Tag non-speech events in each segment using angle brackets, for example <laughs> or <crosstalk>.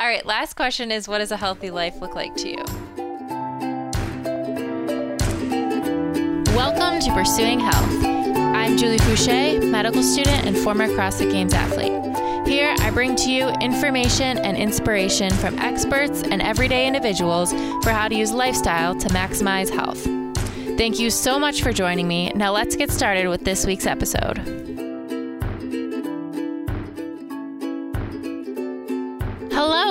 All right, last question is what does a healthy life look like to you? Welcome to Pursuing Health. I'm Julie Foucher, medical student and former CrossFit Games athlete. Here, I bring to you information and inspiration from experts and everyday individuals for how to use lifestyle to maximize health. Thank you so much for joining me. Now, let's get started with this week's episode.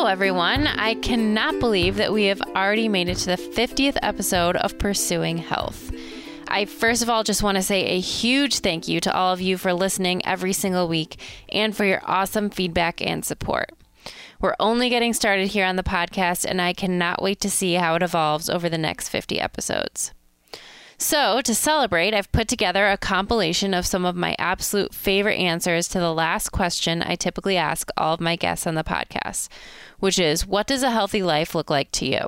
Everyone. I cannot believe that we have already made it to the 50th episode of Pursuing Health. I first of all just want to say a huge thank you to all of you for listening every single week and for your awesome feedback and support. We're only getting started here on the podcast, and I cannot wait to see how it evolves over the next 50 episodes. So, to celebrate, I've put together a compilation of some of my absolute favorite answers to the last question I typically ask all of my guests on the podcast, which is What does a healthy life look like to you?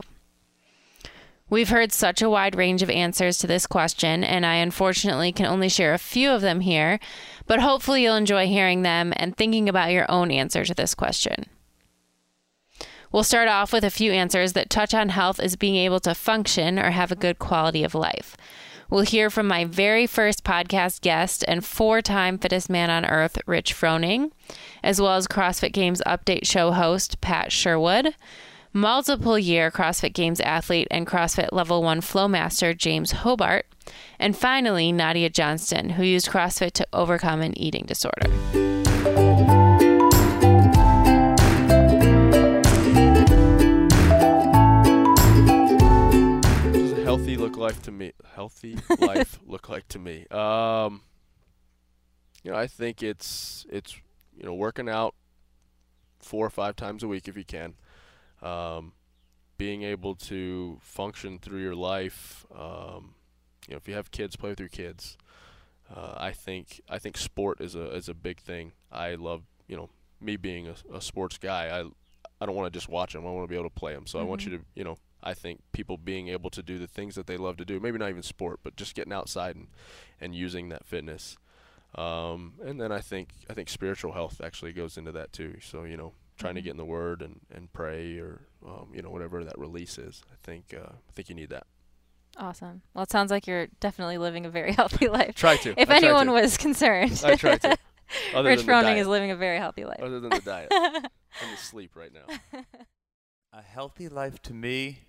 We've heard such a wide range of answers to this question, and I unfortunately can only share a few of them here, but hopefully you'll enjoy hearing them and thinking about your own answer to this question. We'll start off with a few answers that touch on health as being able to function or have a good quality of life. We'll hear from my very first podcast guest and four time fittest man on earth, Rich Froning, as well as CrossFit Games update show host, Pat Sherwood, multiple year CrossFit Games athlete and CrossFit Level 1 Flowmaster, James Hobart, and finally, Nadia Johnston, who used CrossFit to overcome an eating disorder. Healthy look like to me? Healthy <laughs> life look like to me? Um, you know, I think it's it's you know working out four or five times a week if you can. Um, being able to function through your life. Um, you know, if you have kids, play with your kids. Uh, I think I think sport is a is a big thing. I love you know me being a, a sports guy. I I don't want to just watch them. I want to be able to play them. So mm-hmm. I want mm-hmm. you to you know I think people being able to do the things that they love to do, maybe not even sport, but just getting outside and, and using that fitness. Um, and then I think I think spiritual health actually goes into that too. So you know, trying mm-hmm. to get in the Word and, and pray or um, you know whatever that release is. I think uh, I think you need that. Awesome. Well, it sounds like you're definitely living a very <laughs> healthy life. try to. If I anyone to. was concerned. I try to. <laughs> Other Rich Froning is living a very healthy life. Other than the diet. <laughs> I'm asleep right now. A healthy life to me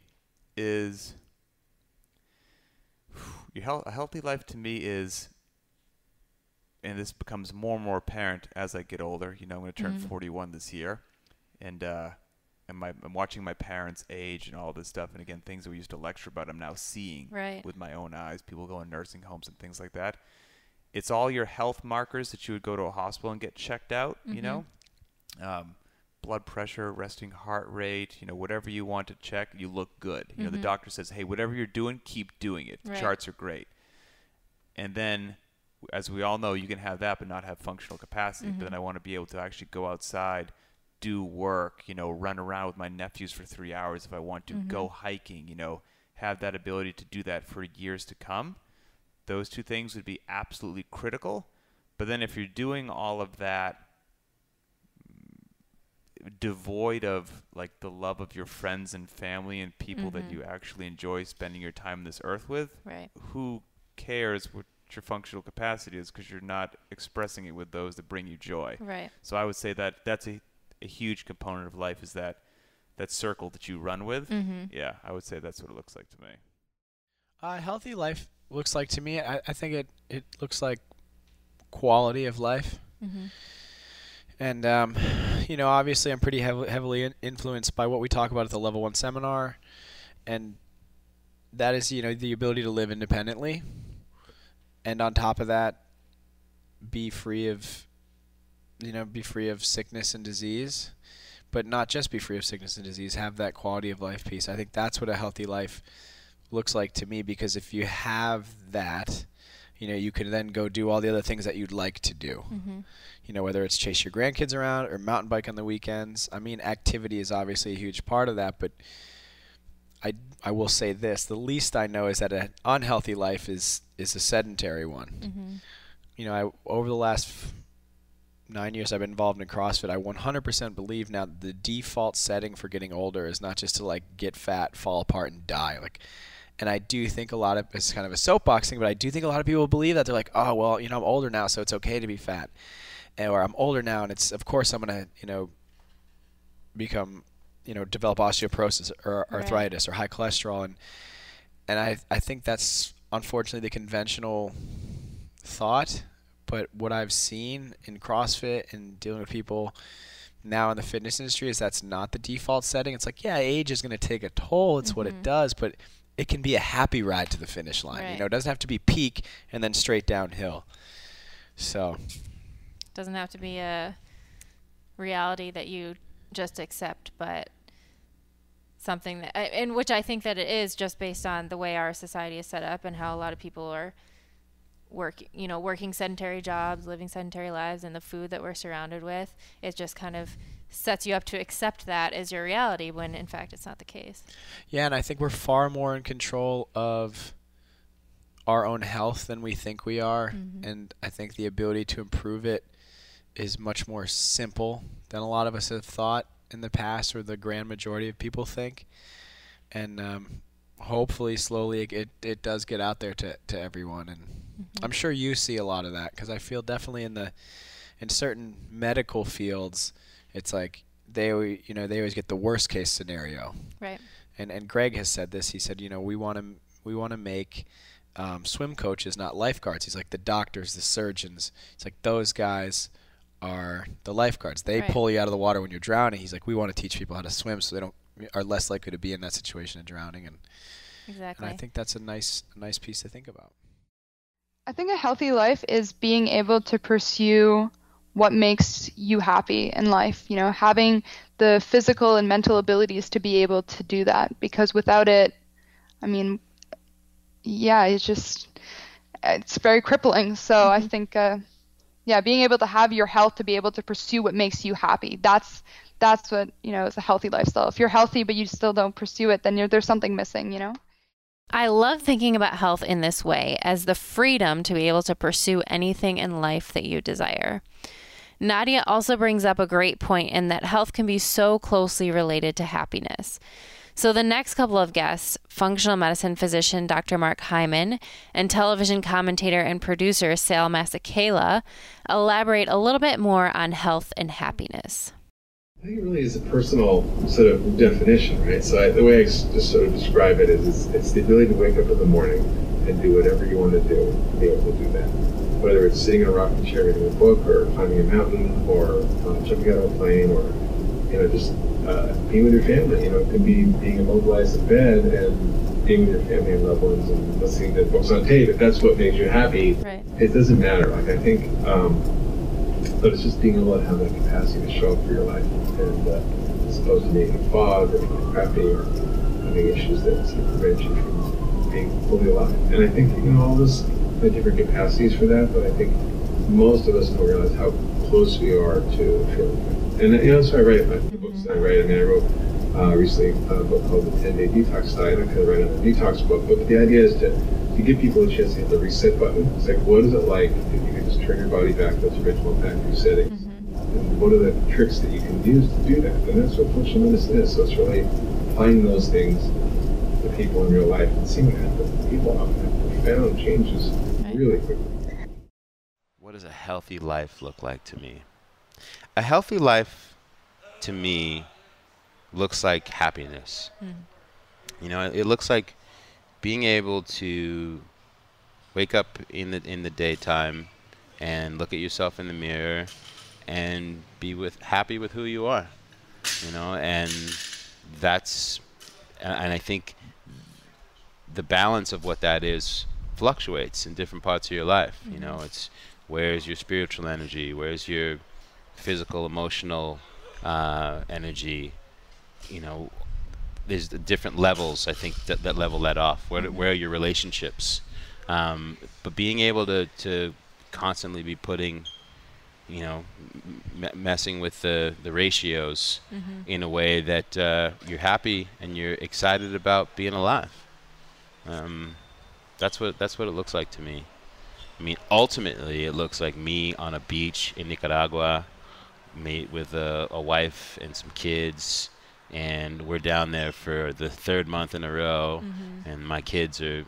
is <sighs> your health, a healthy life to me is and this becomes more and more apparent as I get older. You know, I'm going to turn mm-hmm. 41 this year, and uh, and my, I'm watching my parents age and all this stuff. And again, things that we used to lecture about, I'm now seeing right. with my own eyes. People go in nursing homes and things like that. It's all your health markers that you would go to a hospital and get checked out. Mm-hmm. You know, um, blood pressure, resting heart rate, you know, whatever you want to check, you look good. You mm-hmm. know, the mm-hmm. doctor says, "Hey, whatever you're doing, keep doing it." The right. charts are great. And then as we all know, you can have that but not have functional capacity. Mm-hmm. But then mm-hmm. I want to be able to actually go outside, do work, you know, run around with my nephews for 3 hours if I want to, mm-hmm. go hiking, you know, have that ability to do that for years to come. Those two things would be absolutely critical. But then if you're doing all of that devoid of like the love of your friends and family and people mm-hmm. that you actually enjoy spending your time on this earth with, right. who cares what your functional capacity is because you're not expressing it with those that bring you joy. Right. So I would say that that's a, a huge component of life is that that circle that you run with. Mm-hmm. Yeah, I would say that's what it looks like to me. A healthy life looks like to me. I, I think it it looks like quality of life. Mm-hmm. And um, you know, obviously, I'm pretty heavily in- influenced by what we talk about at the Level One seminar, and that is, you know, the ability to live independently, and on top of that, be free of, you know, be free of sickness and disease, but not just be free of sickness and disease. Have that quality of life piece. I think that's what a healthy life looks like to me. Because if you have that, you know, you can then go do all the other things that you'd like to do. Mm-hmm. You know, whether it's chase your grandkids around or mountain bike on the weekends. I mean, activity is obviously a huge part of that, but I I will say this: the least I know is that an unhealthy life is is a sedentary one. Mm-hmm. You know, I over the last nine years I've been involved in CrossFit, I 100% believe now the default setting for getting older is not just to like get fat, fall apart, and die. Like, and I do think a lot of it's kind of a soapboxing, but I do think a lot of people believe that they're like, oh well, you know, I'm older now, so it's okay to be fat, and, or I'm older now, and it's of course I'm gonna you know become you know develop osteoporosis or arthritis right. or high cholesterol, and and I I think that's unfortunately the conventional thought but what I've seen in CrossFit and dealing with people now in the fitness industry is that's not the default setting. It's like, yeah, age is going to take a toll. It's mm-hmm. what it mm-hmm. does, but it can be a happy ride to the finish line. Right. You know, it doesn't have to be peak and then straight downhill. So, it doesn't have to be a reality that you just accept, but something that, in which I think that it is just based on the way our society is set up and how a lot of people are work you know working sedentary jobs living sedentary lives and the food that we're surrounded with it just kind of sets you up to accept that as your reality when in fact it's not the case yeah and i think we're far more in control of our own health than we think we are mm-hmm. and i think the ability to improve it is much more simple than a lot of us have thought in the past or the grand majority of people think and um, hopefully slowly it, it does get out there to, to everyone and mm-hmm. I'm sure you see a lot of that because I feel definitely in the in certain medical fields it's like they you know they always get the worst case scenario. Right. And and Greg has said this. He said you know we want to we want to make um, swim coaches not lifeguards. He's like the doctors the surgeons. It's like those guys are the lifeguards. They right. pull you out of the water when you're drowning. He's like we want to teach people how to swim so they don't are less likely to be in that situation of drowning. And Exactly. And I think that's a nice nice piece to think about. I think a healthy life is being able to pursue what makes you happy in life, you know, having the physical and mental abilities to be able to do that because without it, I mean, yeah, it's just it's very crippling. So mm-hmm. I think uh, yeah, being able to have your health to be able to pursue what makes you happy. That's that's what, you know, is a healthy lifestyle. If you're healthy but you still don't pursue it, then there's something missing, you know? I love thinking about health in this way as the freedom to be able to pursue anything in life that you desire. Nadia also brings up a great point in that health can be so closely related to happiness. So, the next couple of guests, functional medicine physician Dr. Mark Hyman and television commentator and producer Sal Masekela, elaborate a little bit more on health and happiness. I think it really is a personal sort of definition, right? So I, the way I just sort of describe it is it's, it's, the ability to wake up in the morning and do whatever you want to do, be able to do that. Whether it's sitting in a rocking chair reading a book, or climbing a mountain, or uh, jumping out of a plane, or you know just uh, being with your family. You know, it could be being immobilized in bed and being with your family and loved ones and listening to books on tape. If that's what makes you happy, right. it doesn't matter. Like I think. Um, but it's just being able to have that capacity to show up for your life, and uh, as opposed to being in fog or being crappy or having issues that prevent you from being fully alive. And I think you know all this have different capacities for that, but I think most of us don't realize how close we are to feeling good. And you know that's why I write my the books that I write. I mean, I wrote uh, recently a book called The 10 Day Detox Diet. I kind of write a detox book, but the idea is to to give people a chance to hit the reset button. It's like, what is it like if you can just turn your body back to its original factory settings? Mm-hmm. And what are the tricks that you can use to do that? And that's what functional medicine is. So it's really finding those things to people in real life and seeing what happens. People often have profound changes. Really quickly. What does a healthy life look like to me? A healthy life, to me, looks like happiness. Mm. You know, it looks like being able to wake up in the in the daytime and look at yourself in the mirror and be with happy with who you are you know and that's and I think the balance of what that is fluctuates in different parts of your life mm-hmm. you know mm-hmm. it's where's your spiritual energy where's your physical emotional uh, energy you know there's different levels I think that, that level that off. Where mm-hmm. where are your relationships? Um, but being able to to constantly be putting, you know, m- messing with the the ratios mm-hmm. in a way that uh, you're happy and you're excited about being alive. Um, that's what that's what it looks like to me. I mean, ultimately, it looks like me on a beach in Nicaragua, mate with a, a wife and some kids, and we're down there for the third month in a row, Mm-hmm. and my kids are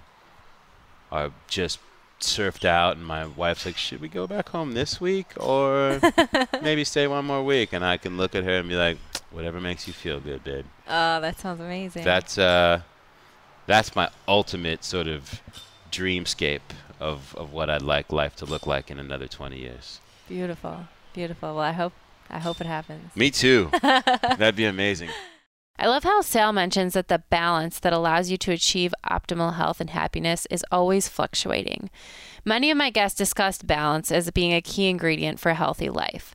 are just surfed out, and my wife's like, "Should we go back home this week, or <laughs> maybe stay one more week?" And I can look at her and be like, "Whatever makes you feel good, babe." Oh, that sounds amazing. That's uh, that's my ultimate sort of dreamscape of, of what I'd like life to look like in another 20 years. beautiful. Beautiful. Well, I hope I hope it happens. Me too. <laughs> That'd be amazing. I love how Sal mentions that the balance that allows you to achieve optimal health and happiness is always fluctuating. Many of my guests discussed balance as being a key ingredient for a healthy life.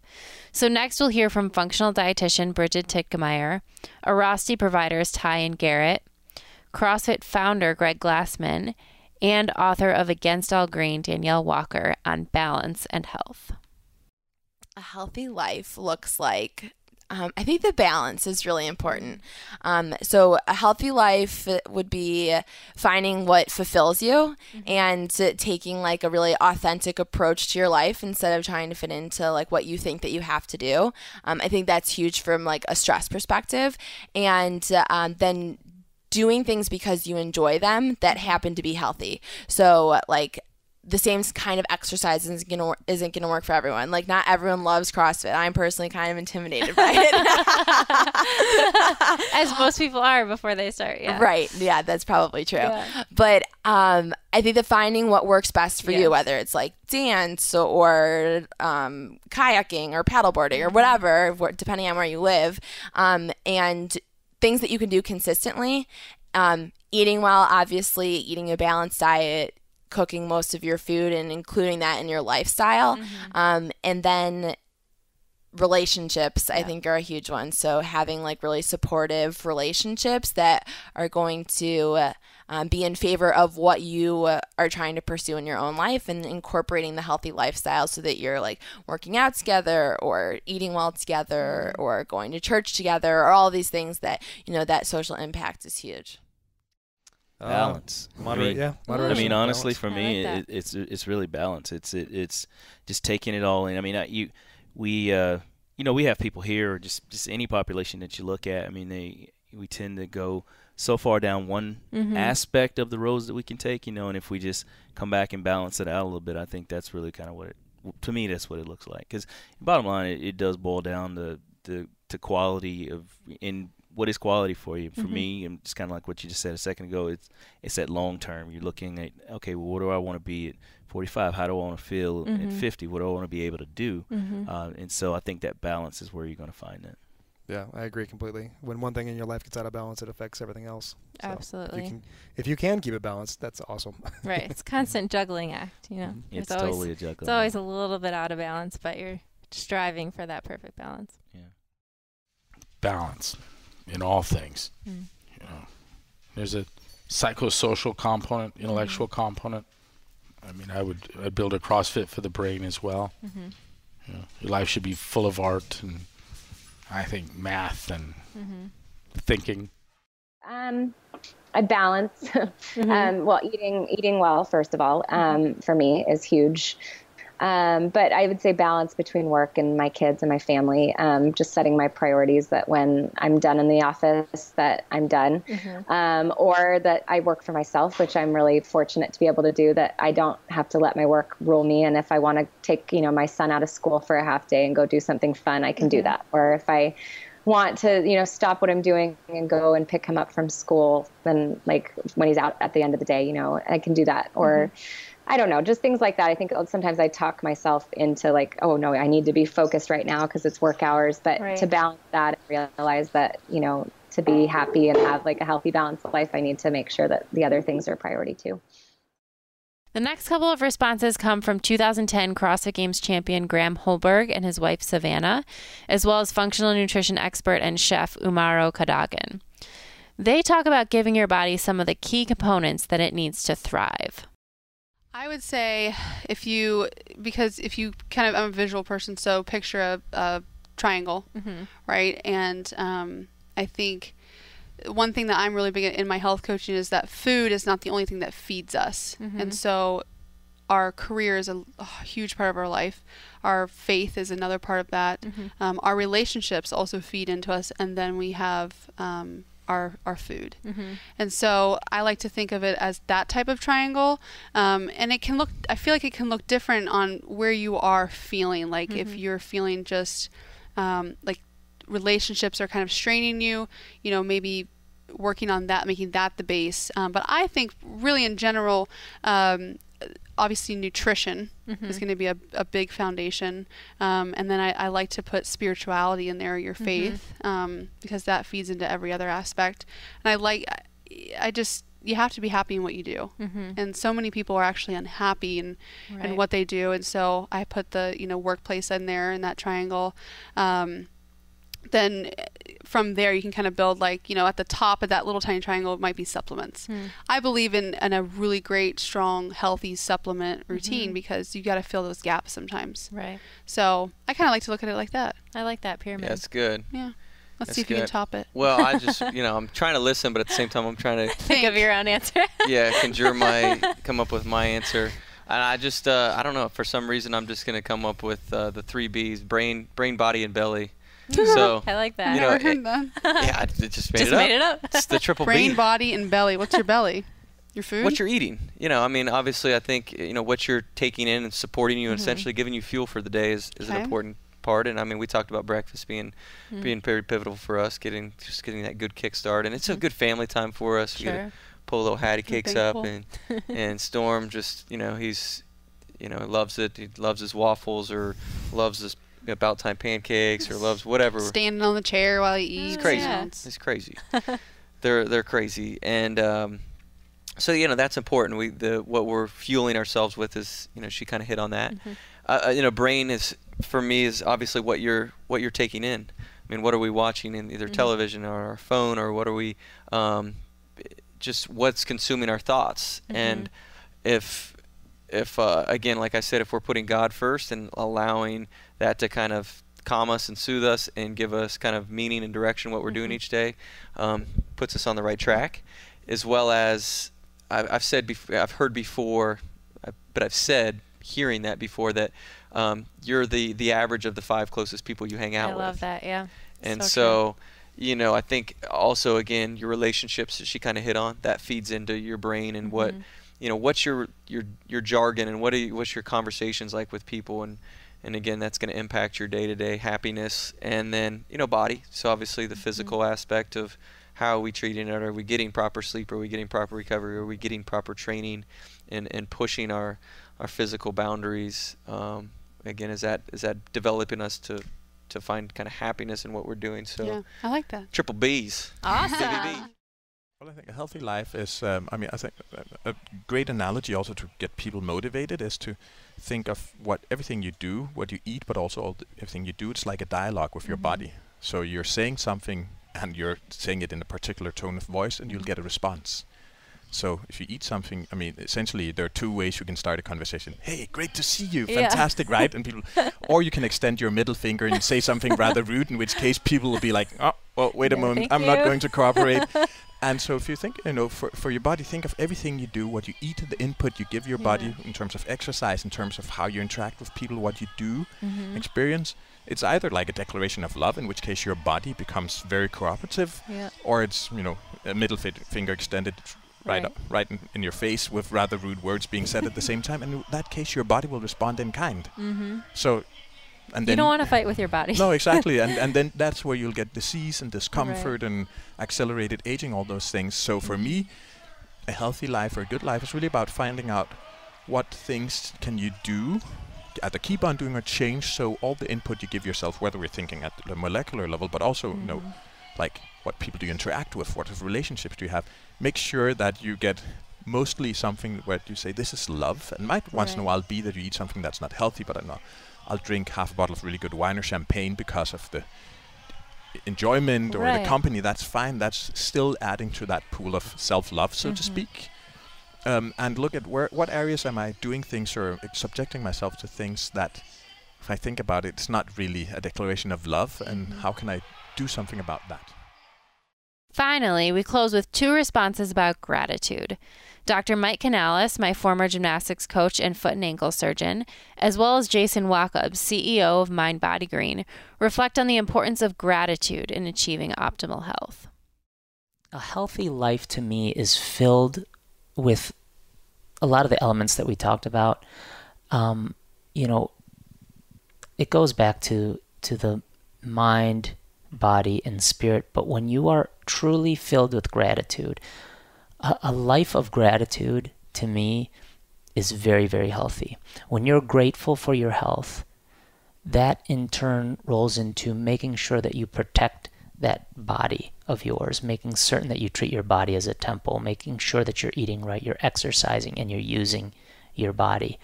So, next we'll hear from functional dietitian Bridget Titkemeyer, Arasti providers Ty and Garrett, CrossFit founder Greg Glassman, and author of Against All Grain Danielle Walker on balance and health. a healthy life looks like um, I think the balance is really important. Um, so, a healthy life would be finding what fulfills you and taking like a really authentic approach to your life instead of trying to fit into like what you think that you have to do. Um, I think that's huge from like a stress perspective. And um, then doing things because you enjoy them that happen to be healthy. So, like, the same kind of exercise isn't gonna isn't gonna work for everyone. Like not everyone loves CrossFit. I'm personally kind of intimidated by it. <laughs> As most people are before they start, yeah. Right. Yeah, that's probably true. Yeah. But um, I think that finding what works best for Yes. you, whether it's like dance or um, kayaking or paddleboarding Mm-hmm. or whatever, depending on where you live, um, and things that you can do consistently. Um, eating well, obviously, eating a balanced diet, cooking most of your food, and including that in your lifestyle. Mm-hmm. Um, and then relationships i think are a huge one so having like really supportive relationships that are going to um, be in favor of what you uh, are trying to pursue in your own life and incorporating the healthy lifestyle so that you're like working out together or eating well together or going to church together or all these things that you know that social impact is huge balance. Uh, I moderate, mean- yeah. I mean, honestly, balance. for me, like it, it's it's really balance. It's it, it's just taking it all in. I mean, I, you we uh, you know we have people here, or just just any population that you look at. I mean, they we tend to go so far down one Mhm. aspect of the roads that we can take, you know, and if we just come back and balance it out a little bit, I think that's really kind of what it. To me, that's what it looks like. Because bottom line, it, it does boil down to the to quality of in what is quality for you. For Mhm. me, and it's kind of like what you just said a second ago. It's it's that long term. You're looking at okay, well, what do I want to be at 45? How do I want to feel Mhm. at 50? What do I want to be able to do? Mhm. Uh, and so I think that balance is where you're going to find it. Yeah, I agree completely. When one thing in your life gets out of balance, it affects everything else. So Absolutely. If you, can, if you can keep it balanced, that's awesome. <laughs> Right. It's a constant juggling act, you know. It's There's always, totally a juggling. It's always a little bit out of balance, but you're striving for that perfect balance. Yeah. Balance in all things. Mm. You know, there's a psychosocial component, intellectual component. I mean, I would I'd build a CrossFit for the brain as well. Mhm. You know, your life should be full of art and I think math and Mhm. thinking. Um, I balance. <laughs> Mm-hmm. um, well, eating eating well first of all um, for me is huge. Um, but I would say balance between work and my kids and my family. Um, just setting my priorities that when I'm done in the office, that I'm done, um, or that I work for myself, which I'm really fortunate to be able to do. That I don't have to let my work rule me. And if I want to take you know my son out of school for a half day and go do something fun, I can do Mhm. that. Or if I want to you know stop what i'm doing and go and pick him up from school then like when he's out at the end of the day you know i can do that. Or mm-hmm. i don't know just things like that. I think sometimes i talk myself into like oh no i need to be focused right now because it's work hours. But Right. to balance that and realize that you know to be happy and have like a healthy balanced life i need to make sure that the other things are a priority too The next couple of responses come from 2010 CrossFit Games champion Graham Holmberg and his wife Savannah, as well as functional nutrition expert and chef Umaro Kadagan. They talk about giving your body some of the key components that it needs to thrive. I would say if you, because if you kind of, I'm a visual person, so picture a, a triangle, Mhm. right? And um, I think one thing that I'm really big in my health coaching is that food is not the only thing that feeds us. Mhm. And so our career is a, a huge part of our life. Our faith is another part of that. Mhm. Um, our relationships also feed into us, and then we have um, our our food. Mhm. And so I like to think of it as that type of triangle. Um, and it can look, I feel like it can look different on where you are feeling. Like if Mhm. you're feeling just um, like relationships are kind of straining you, you know, maybe working on that, making that the base. Um, but I think really in general, um, obviously nutrition is Mhm. going to be a, a big foundation. Um, and then I, I like to put spirituality in there, your Mhm. faith, um, because that feeds into every other aspect. And I like, I just, you have to be happy in what you do. Mhm. And so many people are actually unhappy in, Right. in what they do. And so I put the, you know, workplace in there in that triangle. Um, then eh, from there you can kind of build like you know at the top of that little tiny triangle might be supplements Hmm. i believe in, in a really great strong healthy supplement routine Mhm. because you got to fill those gaps sometimes Right. so i kind of like to look at it like that I like that pyramid. That's good. yeah let's That's see if you can top it Well, I <laughs> just, you know, I'm trying to listen, but at the same time, I'm trying to, <laughs> Think of your own answer. <laughs> yeah, conjure my, come up with my answer. And I just, uh, I don't know, for some reason, I'm just gonna come up with uh, the three B's: brain, brain, body, and belly. So <laughs> I like that. You know, Never heard it- that. yeah, I d- just made Just it up. Just made it up. It's the <laughs> triple brain B. body and belly what's your belly your food what you're eating. You know, I mean, obviously, I think you know what you're taking in and supporting you, and Mhm. essentially giving you fuel for the day is, is an Okay. important part. And I mean, we talked about breakfast being Mm. being very pivotal for us, getting just getting that good kickstart, and it's a good family time for us. We get to Sure. pull little Hattie cakes up, thankful. and <laughs> and Storm just you know he's you know he loves it. He loves his waffles or loves his about time pancakes or loves whatever. standing on the chair while he eats It's crazy. Yeah. It's crazy. <laughs> they're they're crazy, and um, so you know that's important. We the what we're fueling ourselves with is you know she kind of hit on that. Mhm. Uh, uh, you know, brain is for me is obviously what you're what you're taking in. I mean, what are we watching in either Mhm. television or our phone, or what are we um, just what's consuming our thoughts? And if if uh, again, like I said, if we're putting God first and allowing that to kind of calm us and soothe us and give us kind of meaning and direction what we're doing Mhm. each day, um, puts us on the right track, as well as I've, I've said before, I've heard before, uh, but I've said hearing that before that um, you're the the average of the five closest people you hang out I with. I love that. Yeah. And So so, you know, I think also again your relationships that she kind of hit on that feeds into your brain and what Mhm. You know what's your your your jargon and what are you, what's your conversations like with people? And and again that's going to impact your day-to-day happiness and then you know body. So obviously the physical aspect of how are we treating it are we getting proper sleep? Are we getting proper recovery? Are we getting proper training and and pushing our our physical boundaries? Um, again is that is that developing us to to find kind of happiness in what we're doing? So yeah i like that. triple b's. Awesome. Well, I think a healthy life is. Um, I mean, I think a, a great analogy also to get people motivated is to think of what everything you do, what you eat, but also all the, everything you do. It's like a dialogue with your Mhm. body. So you're saying something, and you're saying it in a particular tone of voice, and you'll get a response. So if you eat something, I mean, essentially there are two ways you can start a conversation. Hey, great to see you, Yeah. fantastic, right? And people, <laughs> or you can extend your middle finger and say something rather rude, in which case people will be like, oh, well, wait a moment, I'm not going to cooperate. <laughs> And so if you think, you know, for, for your body, think of everything you do, what you eat, the input you give your body in terms of exercise, in terms of how you interact with people, what you do, Mhm. experience. It's either like a declaration of love, in which case your body becomes very cooperative, Yeah. or it's, you know, a middle fit finger extended right, Right. up, right in, in your face with rather rude words being said at the same time. And in that case, your body will respond in kind. Mhm. So, and You don't want to fight with your body. no, <laughs> exactly, and and then that's where you'll get disease and discomfort and accelerated aging, all those things. So for me, a healthy life or a good life is really about finding out what things can you do, either keep on doing or change. So all the input you give yourself, whether we're thinking at the molecular level, but also you know, Mhm. like what people do you interact with, what sort of relationships do you have. Make sure that you get mostly something where you say this is love, and might once in a while be that you eat something that's not healthy, but I'm not. I'll drink half a bottle of really good wine or champagne because of the enjoyment or the company. That's fine. That's still adding to that pool of self-love, so to Mhm. speak. Um, and look at where, what areas am I doing things or subjecting myself to things that, if I think about it, it's not really a declaration of love, and Mhm. how can I do something about that? Finally, we close with two responses about gratitude. Dr. Mike Canales, my former gymnastics coach and foot and ankle surgeon, as well as Jason Wachob, CEO of Mind Body Green, reflect on the importance of gratitude in achieving optimal health. A healthy life to me is filled with a lot of the elements that we talked about. Um, you know, it goes back to to the mind, body, and spirit. But when you are truly filled with gratitude, a, a life of gratitude to me is very, very healthy. When you're grateful for your health, that in turn rolls into making sure that you protect that body of yours, making certain that you treat your body as a temple, making sure that you're eating right, you're exercising, and you're using your body.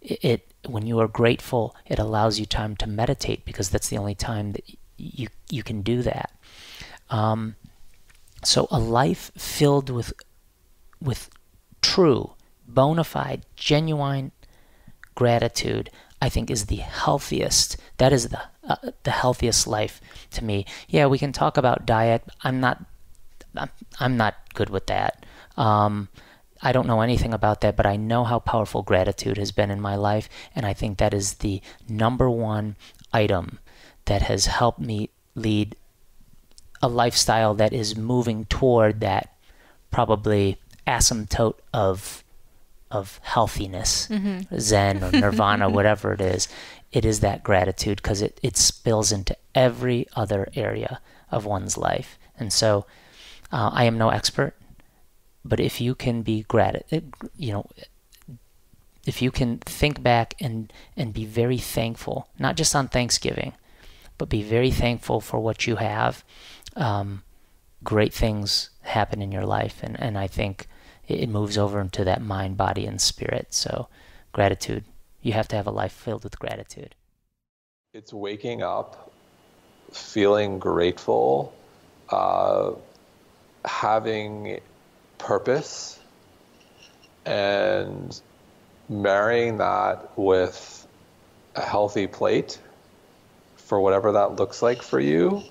It, it when you are grateful, it allows you time to meditate because that's the only time that you you can do that. Um, so a life filled with with true, bona fide, genuine gratitude, I think, is the healthiest. That is the uh, the healthiest life to me. Yeah, we can talk about diet. I'm not. I'm not good with that. Um, I don't know anything about that, but I know how powerful gratitude has been in my life, and I think that is the number one item that has helped me lead a lifestyle that is moving toward that probably asymptote of of healthiness, Mhm. Zen or Nirvana, <laughs> whatever it is. It is that gratitude because it, it spills into every other area of one's life. And so uh, I am no expert, but if you can be grat, you know, if you can think back and, and be very thankful, not just on Thanksgiving, but be very thankful for what you have, um, great things happen in your life. And, and I think it, moves over into that mind, body, and spirit. So, gratitude. You have to have a life filled with gratitude. It's waking up, feeling grateful, uh, having purpose, and marrying that with a healthy plate for whatever that looks like for you.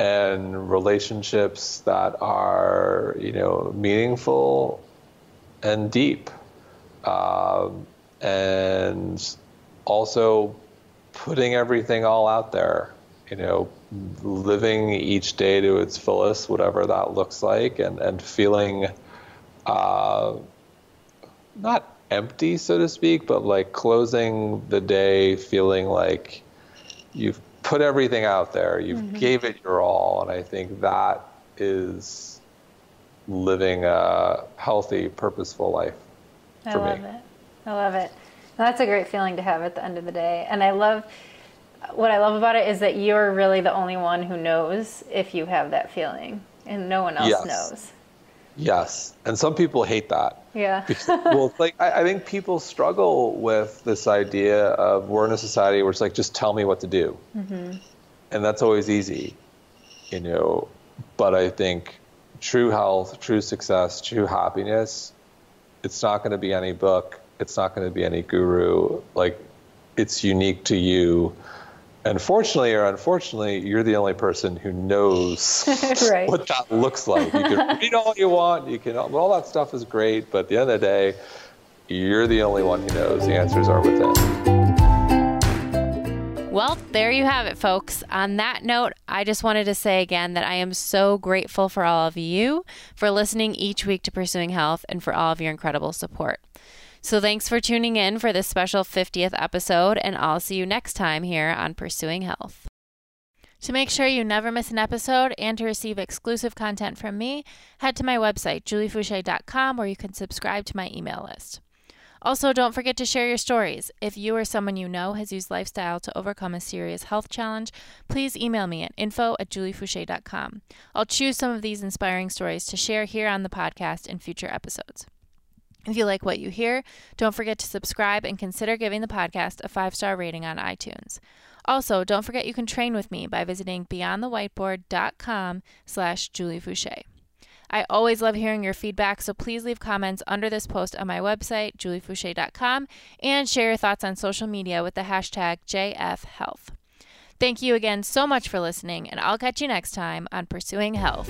And relationships that are you know meaningful and deep. Um, and also putting everything all out there you know living each day to its fullest whatever that looks like and and feeling uh, not empty so to speak but like closing the day feeling like you've put everything out there you Mhm. gave it your all and i think that is living a healthy purposeful life I love me it. I love it. That's a great feeling to have at the end of the day. And I love what I love about it is that you're really the only one who knows if you have that feeling, and no one else Yes. knows. yes and some people hate that Yeah. <laughs> Well, like I, I think people struggle with this idea of we're in a society where it's like just tell me what to do, hmm and that's always easy, you know. But I think true health, true success, true happiness, it's not going to be any book, it's not going to be any guru. Like it's unique to you. And fortunately or unfortunately, you're the only person who knows <laughs> Right. what that looks like. You can read all you want, you can all that stuff is great, but at the end of the day, you're the only one who knows. The answers are within. Well, there you have it, folks. On that note, I just wanted to say again that I am so grateful for all of you for listening each week to Pursuing Health and for all of your incredible support. So, thanks for tuning in for this special 50th episode, and I'll see you next time here on Pursuing Health. To make sure you never miss an episode and to receive exclusive content from me, head to my website, juliefoucher.com, where you can subscribe to my email list. Also, don't forget to share your stories. If you or someone you know has used lifestyle to overcome a serious health challenge, please email me at info at juliefoucher.com. I'll choose some of these inspiring stories to share here on the podcast in future episodes. If you like what you hear, don't forget to subscribe and consider giving the podcast a five star rating on iTunes. Also, don't forget you can train with me by visiting beyondthewhiteboard.com slash Julie Foucher. I always love hearing your feedback, so please leave comments under this post on my website, juliefoucher.com, and share your thoughts on social media with the hashtag JFHealth. Thank you again so much for listening, and I'll catch you next time on Pursuing Health.